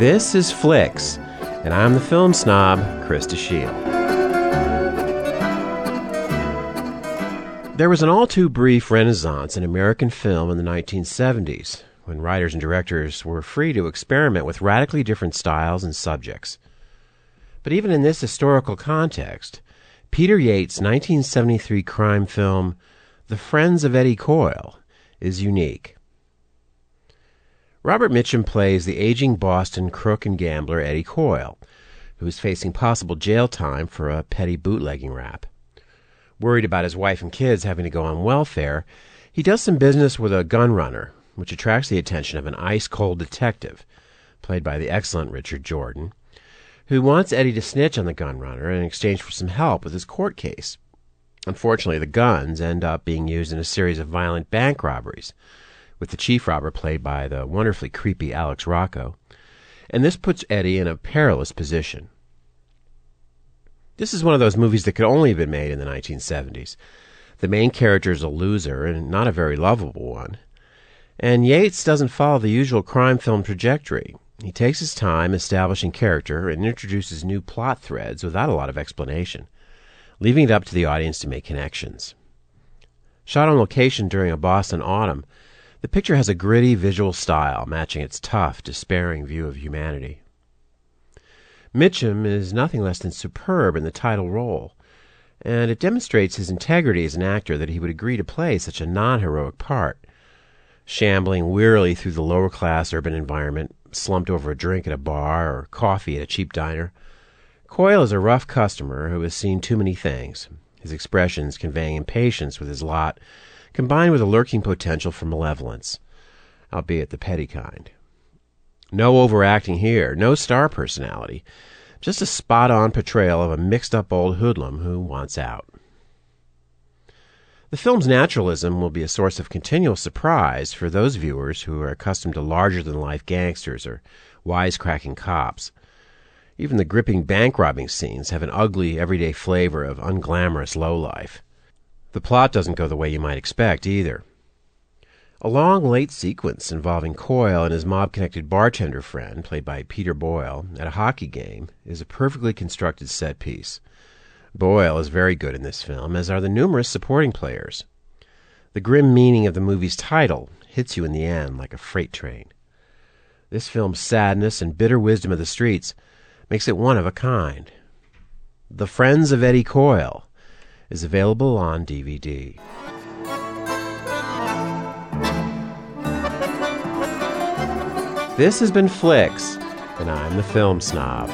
This is Flicks, and I'm the film snob, Krista Shield. There was an all too brief renaissance in American film in the 1970s, when writers and directors were free to experiment with radically different styles and subjects. But even in this historical context, Peter Yates' 1973 crime film, The Friends of Eddie Coyle, is unique. Robert Mitchum plays the aging Boston crook and gambler Eddie Coyle, who is facing possible jail time for a petty bootlegging rap. Worried about his wife and kids having to go on welfare, he does some business with a gun runner, which attracts the attention of an ice cold detective, played by the excellent Richard Jordan, who wants Eddie to snitch on the gun runner in exchange for some help with his court case. Unfortunately, the guns end up being used in a series of violent bank robberies, with the chief robber played by the wonderfully creepy Alex Rocco, and this puts Eddie in a perilous position. This is one of those movies that could only have been made in the 1970s. The main character is a loser and not a very lovable one. And Yates doesn't follow the usual crime film trajectory. He takes his time establishing character and introduces new plot threads without a lot of explanation, leaving it up to the audience to make connections. Shot on location during a Boston autumn, the picture has a gritty visual style matching its tough, despairing view of humanity. Mitchum is nothing less than superb in the title role, and it demonstrates his integrity as an actor that he would agree to play such a non heroic part. Shambling wearily through the lower class urban environment, slumped over a drink at a bar or coffee at a cheap diner, Coyle is a rough customer who has seen too many things, his expressions conveying impatience with his lot, combined with a lurking potential for malevolence, albeit the petty kind. No overacting here, no star personality. Just a spot on portrayal of a mixed up old hoodlum who wants out. The film's naturalism will be a source of continual surprise for those viewers who are accustomed to larger than life gangsters or wisecracking cops. Even the gripping bank robbing scenes have an ugly, everyday flavor of unglamorous lowlife. The plot doesn't go the way you might expect either. A long, late sequence involving Coyle and his mob connected bartender friend, played by Peter Boyle, at a hockey game is a perfectly constructed set piece. Boyle is very good in this film, as are the numerous supporting players. The grim meaning of the movie's title hits you in the end like a freight train. This film's sadness and bitter wisdom of the streets makes it one of a kind. The Friends of Eddie Coyle is available on DVD. This has been Flicks, and I'm the film snob.